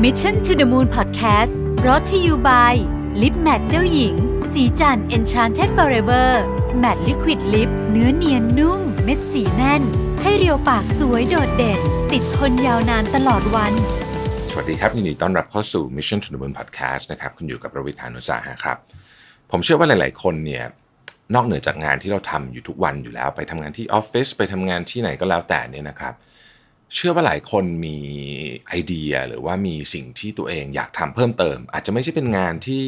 Mission to the Moon Podcast รอ t ธออยู่ by ลิปแมทเจ้าหญิง สีจัน Enchanted Forever Matte Liquid Lip เนื้อเนียนนุ่ม เม็ดสีแน่น ให้เรียวปากสวยโดดเด่น ติดทนยาวนานตลอดวัน สวัสดีครับยินดีต้อนรับเข้าสู่ Mission to the Moon Podcast นะครับคุณอยู่กับประวิทยานุสาหะครับ ผมเชื่อว่าหลาย ๆ คนเนี่ยนอกเหนือจากงานที่เราทำอยู่ทุกวันอยู่แล้ว ไปทำงานที่ออฟฟิศไปทำงานที่ไหนก็แล้วแต่เนี่ยนะครับ เชื่อว่าหลายคนมีไอเดียหรือว่ามีสิ่งที่ตัวเองอยากทำเพิ่มเติม อาจจะไม่ใช่เป็นงานที่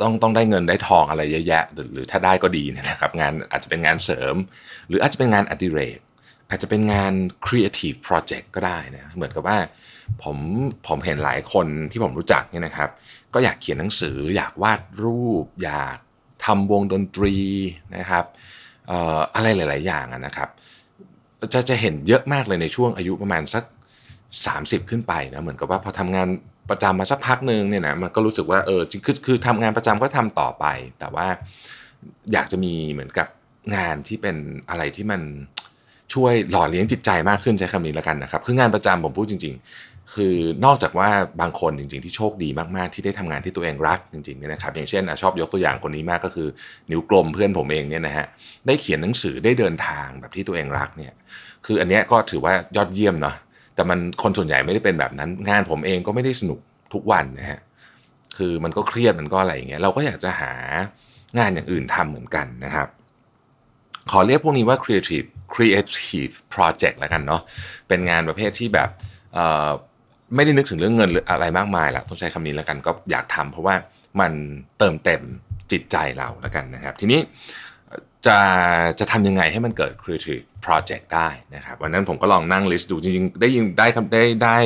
ต้องต้องได้เงินได้ทองอะไรเยอะแยะหรือหรือถ้าได้ก็ดีนะครับ งานอาจจะเป็นงานเสริม หรืออาจจะเป็นงานอดิเรก อาจจะเป็นงาน creative project ก็ได้นะเหมือนกับว่าผมผมเห็นหลายคนที่ผมรู้จักเนี่ยนะครับ ก็อยากเขียนหนังสือ อยากวาดรูป อยากทำวงดนตรีนะครับอะไรหลาย ๆ อย่างนะครับ จะจะเห็นเยอะมากเลยในช่วงอายุประมาณสัก 30 ขึ้นไปนะเหมือนกับว่าพอทำงานประจำมาสักพักหนึ่งเนี่ยนะมันก็รู้สึกว่าเออคือคือทำงานประจำก็ทำต่อไป แต่ว่าอยากจะมีเหมือนกับงานที่เป็นอะไรที่มันช่วยหล่อเลี้ยงจิตใจมากขึ้นใช้คำนี้แล้วกันนะครับ คืองานประจำผมพูดจริง ๆ คือนอกจากว่าบางคนจริง ๆ ที่โชคดีมากๆ ที่ได้ทำงานที่ตัวเองรักจริงๆเนี่ยนะครับอย่างเช่นชอบยกตัวอย่างคนนี้มากก็คือ นิ้วกลมเพื่อนผมเองเนี่ยนะฮะได้เขียนหนังสือได้เดินทางแบบที่ตัวเองรักเนี่ยคืออันเนี้ยก็ถือว่ายอดเยี่ยมเนาะแต่มันคนส่วนใหญ่ไม่ได้เป็นแบบนั้น งานผมเองก็ไม่ได้สนุกทุกวันนะฮะคือมันก็เครียดมันก็อะไรอย่างเงี้ยเราก็อยากจะหางานอย่างอื่นทำเหมือนกันนะครับขอเรียกพวกนี้ว่า creative creative project แล้วกันเนาะเป็นงานประเภทที่แบบ ไม่ได้นึกถึงเรื่องเงินหรืออะไรมากมายละต้องใช้คำนี้แล้วกันก็อยากทำเพราะว่ามันเติมเต็มจิตใจเราแล้วกันนะครับ ทีนี้จะจะทำยังไงให้มันเกิด creative project ได้นะครับวันนั้นผมก็ลองนั่งลิสต์ดูจริงๆ ได้ยินได้คำได้ได้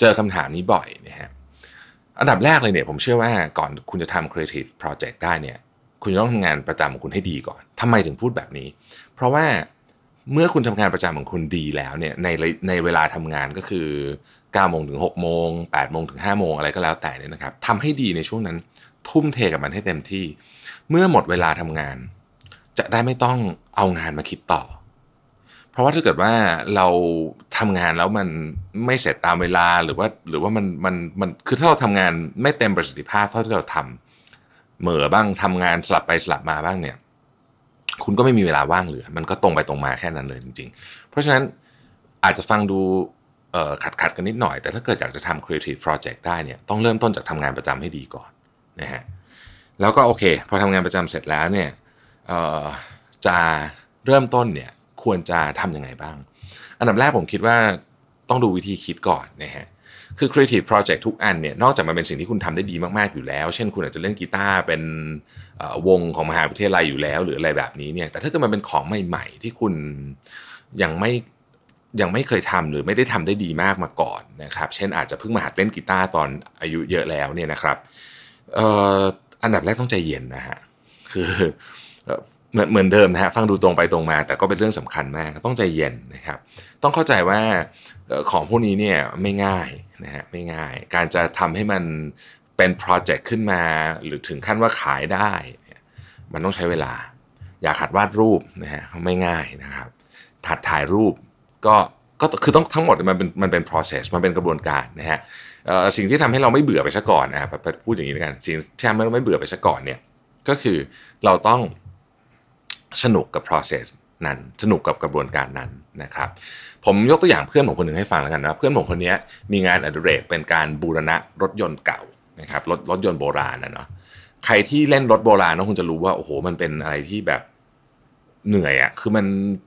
เจอคำถามนี้บ่อยนะฮะอันดับแรกเลยเนี่ยผมเชื่อว่าก่อนคุณจะทำ creative project ได้เนี่ยคุณจะต้องทำงานประจำของคุณให้ดีก่อนทำไมถึงพูดแบบนี้ เพราะว่า เมื่อคุณทำงานประจำของคุณดีแล้วเนี่ยในในเวลาทำงานก็คือ9โมงถึง6โมง8โมงถึง5โมงอะไรก็แล้วแต่เนี่ยนะครับทำให้ดีในช่วงนั้น ทุ่มเทกับมันให้เต็มที่ เมื่อหมดเวลาทำงาน จะได้ไม่ต้องเอางานมาคิดต่อ เพราะว่าถ้าเกิดว่าเราทำงานแล้วมันไม่เสร็จตามเวลาหรือว่าหรือว่ามันมันมันคือถ้าเราทำงานไม่เต็มประสิทธิภาพเท่าที่เราทำเหม่อบ้างทำงานสลับไปสลับมาบ้างเนี่ย คุณก็ไม่มีเวลาว่างเหลือ มันก็ตรงไปตรงมาแค่นั้นเลยจริง ๆ เพราะฉะนั้นอาจจะฟังดูขัดขัดกันนิดหน่อย แต่ถ้าเกิดอยากจะทำ creative project ได้เนี่ยต้องเริ่มต้นจากทำงานประจำให้ดีก่อนนะฮะแล้วก็โอเค พอทำงานประจำเสร็จแล้วเนี่ยจะเริ่มต้นเนี่ยควรจะทำยังไงบ้าง อันดับแรกผมคิดว่าต้องดูวิธีคิดก่อนนะฮะ คือ creative project ทุกอันเนี่ยนอกจากมันเป็นสิ่งที่คุณทำได้ดีมากๆอยู่แล้ว เช่นคุณอาจจะเล่นกีตาร์เป็นวงของมหาวิทยาลัยอยู่แล้ว หรืออะไรแบบนี้เนี่ยแต่ถ้าเกิดมันเป็นของใหม่ๆ ที่คุณยังไม่ยังไม่เคยทำหรือไม่ได้ทำได้ดีมากมาก่อนนะครับ เช่นอาจจะเพิ่งมาหัดเล่นกีตาร์ตอนอายุเยอะแล้วเนี่ยนะครับอันดับแรกต้องใจเย็นนะฮะคือเหมือนเหมือนเดิมนะฮะฟังดูตรงไปตรงมา แต่ก็เป็นเรื่องสำคัญมากต้องใจเย็นนะครับ ต้องเข้าใจว่า ของพวกนี้เนี่ยไม่ง่ายนะฮะไม่ง่าย การจะทำให้มันเป็นโปรเจกต์ขึ้นมา หรือถึงขั้นว่าขายได้ มันต้องใช้เวลา อยากหัดวาดรูปนะฮะไม่ง่ายนะครับถัดถ่ายรูปก็ก็คือต้องทั้งหมดมันเป็นมันเป็น process มันเป็นกระบวนการนะฮะสิ่งที่ทำให้เราไม่เบื่อไปซะก่อนนะครับพูดอย่างนี้แล้วกันสิ่งที่ทำให้เราไม่เบื่อไปซะก่อนเนี่ยก็คือเราต้องสนุกกับ process นั้น สนุกกับกระบวนการนั้นนะครับ ผมยกตัวอย่างเพื่อนผมคนหนึ่งให้ฟังแล้วกันนะเพื่อนผมคนนี้มีงานอดิเรกเป็นการบูรณะรถยนต์เก่านะครับรถรถยนต์โบราณนะเนาะใครที่เล่นรถโบราณก็คงจะรู้ว่าโอ้โหมันเป็นอะไรที่แบบเหนื่อยอะ่ะคือมัน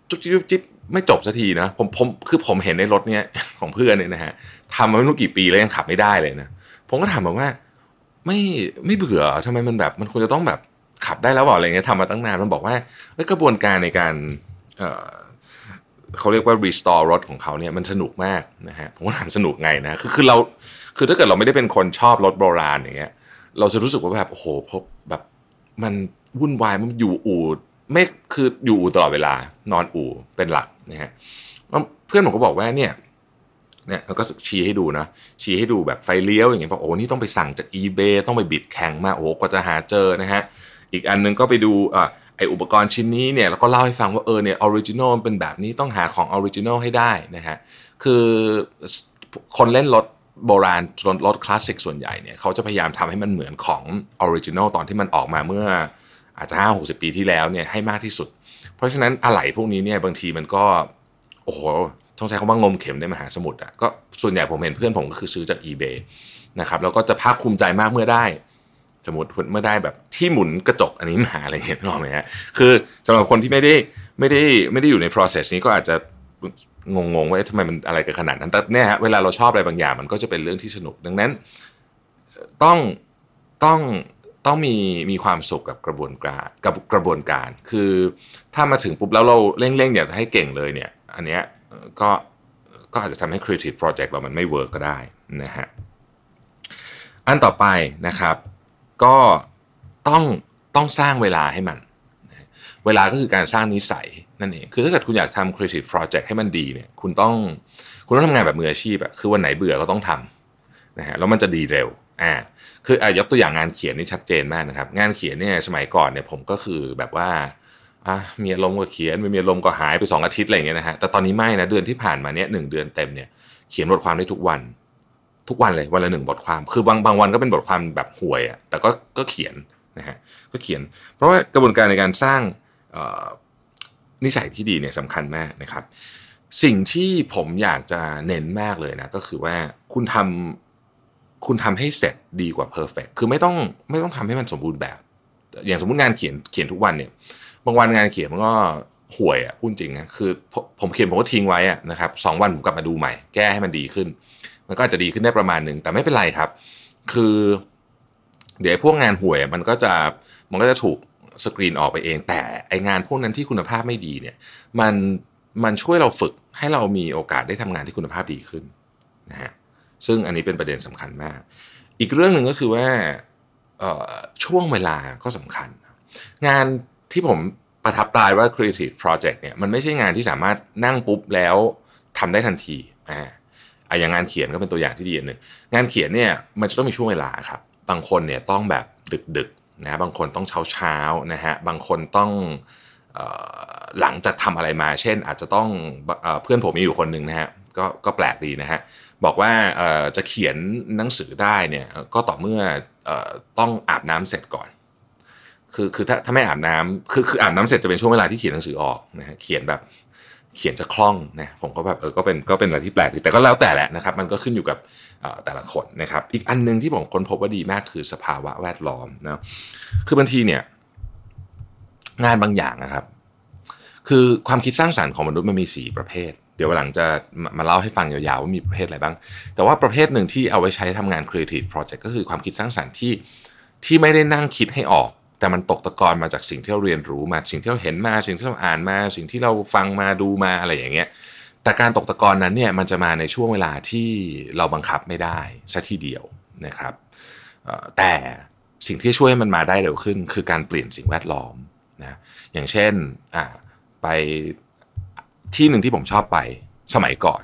จุ๊บจิ๊บจิ๊บไม่จบสักทีนะผมผมคือผมเห็นในรถเนี้ยของเพื่อนเนี่ยนะฮะทำมาไม่รู้กี่ปีแล้วยังขับไม่ได้เลยนะผมก็ถามแบบว่า ไม่ไม่เบื่อทำไมมันแบบ มันควรจะต้องแบบขับได้แล้วเปล่าอะไรเงี้ยทำมาตั้งนานมันบอกว่า กระบวนการในการ เขาเรียกว่า restore รถของเขาเนี่ยมันสนุกมากนะฮะผมก็ถามสนุกไงนะคือคือเราคือถ้าเกิดเราไม่ได้เป็นคนชอบรถโบราณอย่างเงี้ย เราจะรู้สึกว่าแบบโอ้โหพบแบบมันวุ่นวายมันอยู่อู่ไม่คืออยู่อู่ตลอดเวลานอนอู่เป็นหลักนะฮะเพื่อนผมก็บอกว่าเนี่ยเนี่ยเราก็ชี้ให้ดูนะชี้ให้ดูแบบไฟเลี้ยวอย่างเงี้ยบอกโอ้นี่ต้องไปสั่งจาก eBay ต้องไป bid แข่งมาโอ้กว่าจะหาเจอนะฮะ อีกอันนึงก็ไปดูอ่าไออุปกรณ์ชิ้นนี้เนี่ยแล้วก็เล่าให้ฟังว่าเออเนี่ย original เป็นแบบนี้ต้องหาของ original ให้ได้นะฮะคือคนเล่นรถโบราณรถคลาสสิกส่วนใหญ่เนี่ยเขาจะพยายามทำให้มันเหมือนของ original ตอนที่มันออกมาเมื่ออาจจะห้าหกสิบปีที่แล้วเนี่ยให้มากที่สุด เพราะฉะนั้นอะไหล่พวกนี้เนี่ยบางทีมันก็ โอ้โหต้องใช้คำว่างมเข็มในมหาสมุทรอะก็ส่วนใหญ่ผมเห็นเพื่อนผมก็คือซื้อจาก eBay นะครับแล้วก็จะภาคภูมิใจมากเมื่อได้ สมมติเมื่อได้แบบ ที่หมุนกระจกอันนี้มาอะไรเงี้ยนึกออกไหมฮะคือสำหรับคนที่ไม่ได้ไม่ได้ไม่ได้อยู่ใน process นี้ก็อาจจะงงๆว่าทำไมมันอะไรกันขนาดนั้นแต่เนี่ยฮะเวลาเราชอบอะไรบางอย่างมันก็จะเป็นเรื่องที่สนุกดังนั้น ต้องต้องต้องมีมีความสุขกับกระบวนการกับกระบวนการ คือถ้ามาถึงปุ๊บแล้วเราเร่งๆอยากจะให้เก่งเลยเนี่ย อันเนี้ยก็ก็อาจจะทำให้ creative project เรามันไม่เวิร์กก็ได้นะฮะอันต่อไปนะครับ ก็ ต้องต้องสร้างเวลาให้มัน เวลาก็คือการสร้างนิสัยนั่นเอง คือถ้าเกิดคุณอยากทำ creative project ให้มันดีเนี่ย คุณต้องคุณต้องทำงานแบบมืออาชีพอะคือวันไหนเบื่อก็ต้องทำนะฮะ แล้วมันจะดีเร็ว อ่า คืออยกตัวอย่างงานเขียนนี่ชัดเจนมากนะครับ งานเขียนเนี่ยสมัยก่อนเนี่ยผมก็คือแบบว่าอะมีอารมณ์ก็เขียนไม่มีอารมณ์ก็หายไปสองอาทิตย์อะไรอย่างเงี้ยนะฮะ แต่ตอนนี้ไม่นะ เดือนที่ผ่านมาเนี่ยหนึ่งเดือนเต็มเนี่ย เขียนบทความได้ทุกวัน ทุกวันเลย วันละหนึ่งบทความ คือบางบางวันก็เป็นบทความแบบห่วยอะแต่ก็ก็เขียน นะฮะก็เขียน เพราะว่ากระบวนการในการสร้างนิสัยที่ดีเนี่ยสำคัญมากนะครับ สิ่งที่ผมอยากจะเน้นมากเลยนะก็คือว่าคุณทำคุณทำให้เสร็จดีกว่าเพอร์เฟกคือไม่ต้องไม่ต้องทำให้มันสมบูรณ์แบบ อย่างสมมติงานเขียนเขียนทุกวันเนี่ยบางวันงานเขียนมันก็ห่วยอะพูดจริงนะคือผมเขียนผมก็ทิ้งไว้อะนะครับสองวันผมกลับมาดูใหม่ แก้ให้มันดีขึ้น มันก็อาจจะดีขึ้นได้ประมาณหนึ่งแต่ไม่เป็นไรครับ คือ เดี๋ยวพวกงานห่วยมันก็จะมันก็จะถูกสกรีนออกไปเอง แต่ไองานพวกนั้นที่คุณภาพไม่ดีเนี่ยมันมันช่วยเราฝึกให้เรามีโอกาสได้ทำงานที่คุณภาพดีขึ้นนะฮะซึ่งอันนี้เป็นประเด็นสำคัญมาก อีกเรื่องหนึ่งก็คือว่าช่วงเวลาก็สำคัญ งานที่ผมประทับตายว่า creative project เนี่ยมันไม่ใช่งานที่สามารถนั่งปุ๊บแล้วทำได้ทันทีอ่าอย่างงานเขียนก็เป็นตัวอย่างที่ดีหนึ่งงานเขียนเนี่ยมันจะต้องมีช่วงเวลาครับ บางคนเนี่ยต้องแบบดึกๆนะบางคนต้องเช้าเช้านะฮะบางคนต้องหลังจากทำอะไรมา เช่น อาจจะต้องเพื่อนผมมีอยู่คนหนึ่งนะฮะก็ก็แปลกดีนะฮะบอกว่าจะเขียนหนังสือได้เนี่ยก็ต่อเมื่อต้องอาบน้ำเสร็จก่อน คือคือถ้าถ้าไม่อาบน้ำคือคืออาบน้ำเสร็จจะเป็นช่วงเวลาที่เขียนหนังสือออกนะฮะเขียนแบบ เขียนจะคล่องนะผมก็แบบเออก็เป็นก็เป็นอะไรที่แปลกดีแต่ก็แล้วแต่แหละนะครับ มันก็ขึ้นอยู่กับแต่ละคนนะครับ อีกอันนึงที่ผมค้นพบว่าดีมากคือสภาวะแวดล้อมนะคือบางทีเนี่ย งานบางอย่างนะครับ คือความคิดสร้างสรรค์ของมนุษย์มันมีสี่ประเภท เดี๋ยวหลังจะมาเล่าให้ฟังยาวๆว่ามีประเภทอะไรบ้าง แต่ว่าประเภทหนึ่งที่เอาไว้ใช้ทำงาน creative project ก็คือความคิดสร้างสรรค์ที่ที่ไม่ได้นั่งคิดให้ออก แต่มันตกตะกอนมาจากสิ่งที่เราเรียนรู้มาสิ่งที่เราเห็นมาสิ่งที่เราอ่านมา สิ่งที่เราฟังมาดูมาอะไรอย่างเงี้ยแต่การตกตะกอนนั้นเนี่ยมันจะมาในช่วงเวลาที่เราบังคับไม่ได้ซะทีเดียวนะครับแต่สิ่งที่ช่วยให้มันมาได้เร็วขึ้น คือการเปลี่ยนสิ่งแวดล้อมนะอย่างเช่นไปที่หนึ่งที่ผมชอบไปสมัยก่อน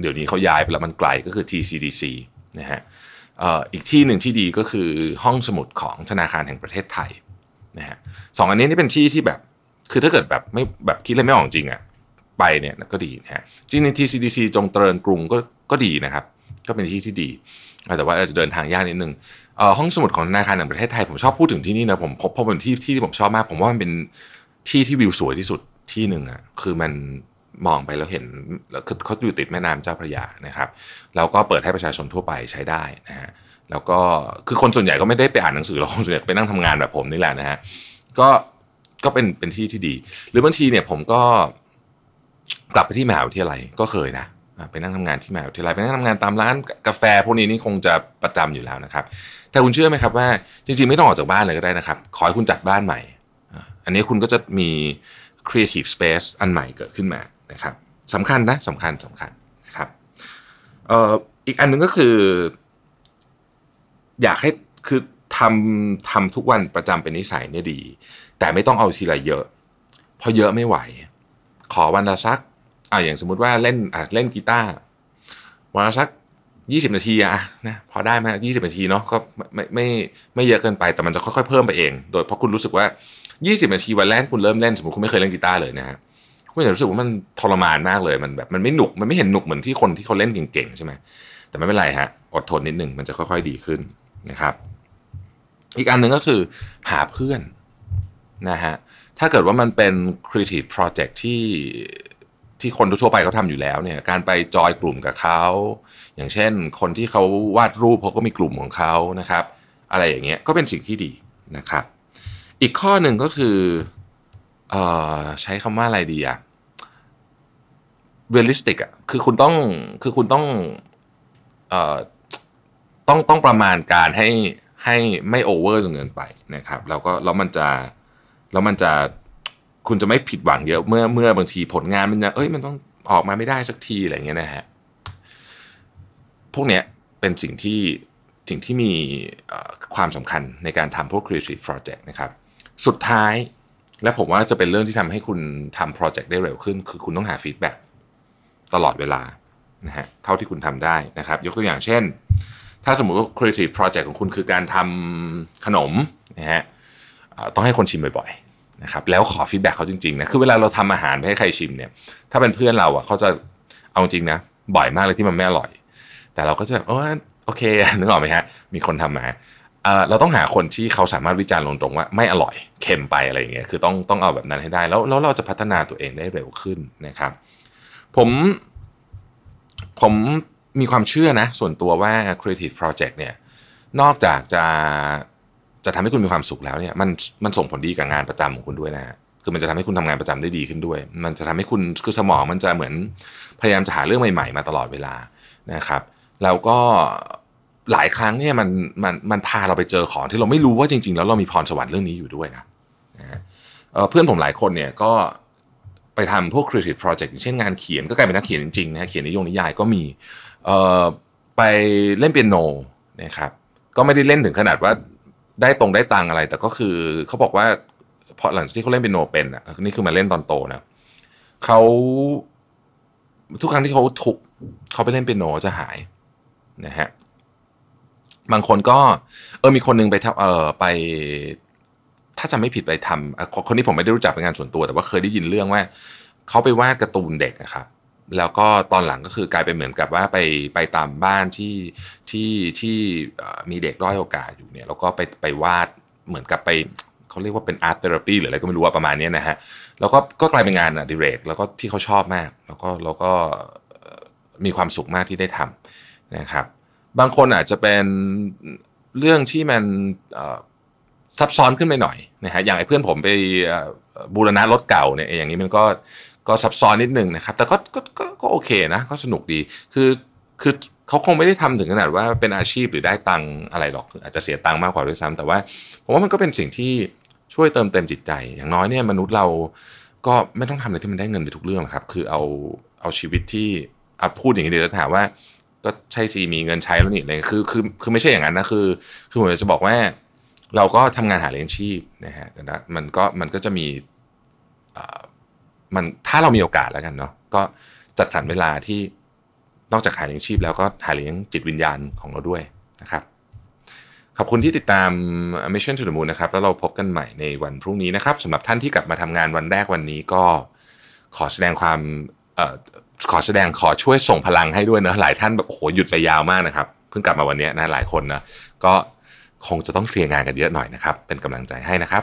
เดี๋ยวนี้เขาย้ายไปแล้วมันไกลก็คือ TCDC นะฮะอีกที่หนึ่งที่ดีก็คือห้องสมุดของธนาคารแห่งประเทศไทย นะฮะสองอันนี้นี่เป็นที่ที่แบบ คือถ้าเกิดแบบไม่แบบคิดอะไรไม่ออกจริงอะไปเนี่ยก็ดีนะฮะจริงใน TCDC จงเจริญกรุงก็ก็ดีนะครับ ก็เป็นที่ที่ดี แต่ว่าอาจจะเดินทางยากนิดนึงห้องสมุดของธนาคารแห่งประเทศไทยผมชอบพูดถึงที่นี่นะผมพบพบเป็นที่ที่ผมชอบมากผมว่ามันเป็นที่ที่วิวสวยที่สุดที่หนึ่งอะคือมันมองไปแล้วเห็นเขาอยู่ติดแม่น้ำเจ้าพระยานะครับแล้วก็เปิดให้ประชาชนทั่วไปใช้ได้นะฮะ แล้วก็คือคนส่วนใหญ่ก็ไม่ได้ไปอ่านหนังสือหรอกคนส่วนใหญ่ไปนั่งทำงานแบบผมนี่แหละนะฮะก็ก็เป็นเป็นที่ที่ดี หรือบางทีเนี่ยผมก็กลับไปที่มหาวิทยาลัยก็เคยนะไปนั่งทำงานที่มหาวิทยาลัยไปนั่งทำงานตามร้านกาแฟพวกนี้นี่คงจะประจำอยู่แล้วนะครับ แต่คุณเชื่อไหมครับว่า จริงๆ ไม่ต้องออกจากบ้านเลยก็ได้นะครับ ขอให้คุณจัดบ้านใหม่ อันนี้คุณก็จะมี creative space อันใหม่เกิดขึ้นมานะครับสำคัญนะสำคัญสำคัญนะครับอ,อ,อีกอันนึงก็คือ อยากให้คือทำทำทุกวันประจำเป็นนิสัยเนี่ยดี แต่ไม่ต้องเอาทีละเยอะ เพราะเยอะไม่ไหว ขอวันละสักอ่าอย่างสมมุติว่าเล่นอะเล่นกีตาร์วันละสักยี่สิบนาทีอะนะพอได้ไหมยี่สิบนาทีเนาะก็ไม่ไม่ไม่เยอะเกินไปแต่มันจะค่อยๆเพิ่มไปเอง โดยเพราะคุณรู้สึกว่ายี่สิบนาทีวันแรกคุณเริ่มเล่นสมมติคุณไม่เคยเล่นกีตาร์เลยนะฮะคุณจะรู้สึกว่ามันทรมานมากเลยมันแบบมันไม่หนุกมันไม่เห็นหนุกเหมือนที่คนที่เขาเล่นเก่งๆใช่ไหมแต่ไม่เป็นไรฮะอดทนนิดนึงมันจะค่อยๆดีขึ้น นะครับ อีกอันหนึ่งก็คือหาเพื่อนนะฮะถ้าเกิดว่ามันเป็น creative project ที่ที่คนทั่วไปเขาทำอยู่แล้วเนี่ยการไปจอยกลุ่มกับเขา อย่างเช่น คนที่เขาวาดรูปเขาก็มีกลุ่มของเขานะครับ อะไรอย่างเงี้ยก็เป็นสิ่งที่ดีนะครับ อีกข้อหนึ่งก็คืออใช้คำว่าอะไรดีอะ realistic อะคือคุณต้องคือคุณต้องเออ ต้องต้องประมาณการให้ให้ไม่โอเวอร์จนเกินไปนะครับ แล้วก็แล้วมันจะแล้วมันจะคุณจะไม่ผิดหวังเยอะเมื่อเมื่อบางทีผลงานมันจะเอ้ยมันต้องออกมาไม่ได้สักทีอะไรเงี้ยนะฮะพวกเนี้ยเป็นสิ่งที่สิ่งที่มีความสำคัญในการทำพวก creative project นะครับ สุดท้ายและผมว่าจะเป็นเรื่องที่ทำให้คุณทำโปรเจกต์ได้เร็วขึ้น คือคุณต้องหา feedback ตลอดเวลานะฮะเท่าที่คุณทำได้นะครับ ยกตัวอย่างเช่น ถ้าสมมติว่า creative project ของคุณคือการทำขนมนะฮะต้องให้คนชิมบ่อยๆนะครับแล้วขอ feedback เขาจริงๆนะคือเวลาเราทำอาหารไปให้ใครชิมเนี่ยถ้าเป็นเพื่อนเราอะเขาจะเอาจริงนะบ่อยมากเลยที่มันไม่อร่อย แต่เราก็จะโอ้โอเคนึกออกไหมฮะมีคนทำมาเราต้องหาคนที่เขาสามารถวิจารณ์ตรงตรงว่าไม่อร่อยเค็มไปอะไรอย่างเงี้ยคือต้องต้องเอาแบบนั้นให้ได้ แล้วแล้วเราจะพัฒนาตัวเองได้เร็วขึ้นนะครับ ผมผม มีความเชื่อนะ ส่วนตัวว่า creative project เนี่ยนอกจากจะจะทำให้คุณมีความสุขแล้วเนี่ยมันมันส่งผลดีกับงานประจำของคุณด้วยนะฮะคือมันจะทำให้คุณทำงานประจำได้ดีขึ้นด้วย มันจะทำให้คุณคือสมองมันจะเหมือนพยายามจะหาเรื่องใหม่ๆ มาตลอดเวลานะครับ แล้วก็หลายครั้งเนี่ยมันมันมันพาเราไปเจอของที่เราไม่รู้ว่าจริง ๆ แล้วเรามีพรสวรรค์เรื่องนี้อยู่ด้วยนะนะเพื่อนผมหลายคนเนี่ยก็ไปทำพวก creative project อย่างเช่นงานเขียนก็กลายเป็นนักเขียนจริงๆนะเขียนนิยมนิยายก็มี ไปเล่นเปียโนนะครับก็ไม่ได้เล่นถึงขนาดว่าได้ตรงได้ตังอะไร แต่ก็คือเขาบอกว่าพอหลังที่เขาเล่นเปียโนเป็นอะนี่คือมาเล่นตอนโตนะเขาทุกครั้งที่เขาถูกเขาไปเล่นเปียโนจะหายนะฮะบางคนก็ เออมีคนนึงไปเออไปถ้าจำไม่ผิดไปทำคนนี้ผมไม่ได้รู้จักเป็นงานส่วนตัว แต่ว่าเคยได้ยินเรื่องว่าเขาไปวาดการ์ตูนเด็กนะครับ แล้วก็ตอนหลังก็คือกลายเป็นเหมือนกับว่าไปไปตามบ้านที่ที่ที่มีเด็กด้อยโอกาสอยู่เนี่ยแล้วก็ไปไปวาดเหมือนกับไปเขาเรียกว่าเป็นอาร์ตเทอราปีหรืออะไรก็ไม่รู้ว่าประมาณนี้นะฮะแล้วก็ก็กลายเป็นงานอดิเรกแล้วก็ที่เขาชอบมาก แล้วก็แล้วก็มีความสุขมากที่ได้ทำนะครับ บางคนอาจจะเป็นเรื่องที่มันซับซ้อนขึ้นไปหน่อยนะฮะอย่างไอ้เพื่อนผมไปบูรณะรถเก่าเนี่ยอย่างนี้มันก็ ก็ซับซ้อนนิดหนึ่งนะครับ แต่ก็ก็ก็โอเคนะ ก็สนุกดี คือคือเขาคงไม่ได้ทำถึงขนาดว่าเป็นอาชีพหรือได้ตังอะไรหรอก อาจจะเสียตังมากกว่าด้วยซ้ำแต่ว่าผมว่ามันก็เป็นสิ่งที่ช่วยเติมเต็มจิตใจ อย่างน้อยเนี่ยมนุษย์เราก็ไม่ต้องทำอะไรที่มันได้เงินไปทุกเรื่องครับ คือเอาเอาชีวิตที่พูดอย่างนี้เดี๋ยวจะถามว่า ก็ใช่สิมีเงินใช้แล้วนี่เลยคือคือคือไม่ใช่อย่างนั้นนะคือ คือผมจะบอกว่า เราก็ทำงานหาเลี้ยงชีพนะฮะแต่นะมันก็มันก็จะมี มันถ้าเรามีโอกาสแล้วกันเนาะก็จัดสรรเวลาที่นอกจากหาเลี้ยงชีพแล้วก็หาเลี้ยงจิตวิญญาณของเราด้วยนะครับ ขอบคุณที่ติดตาม Mission to the Moon นะครับ แล้วเราพบกันใหม่ในวันพรุ่งนี้นะครับสำหรับท่านที่กลับมาทำงานวันแรกวันนี้ก็ขอแสดงความขอแสดงขอช่วยส่งพลังให้ด้วยนะหลายท่านแบบโอ้โหหยุดไปยาวมากนะครับเพิ่งกลับมาวันนี้นะหลายคนนะก็คงจะต้องเคลียร์งานกันเยอะหน่อยนะครับ เป็นกำลังใจให้นะครับ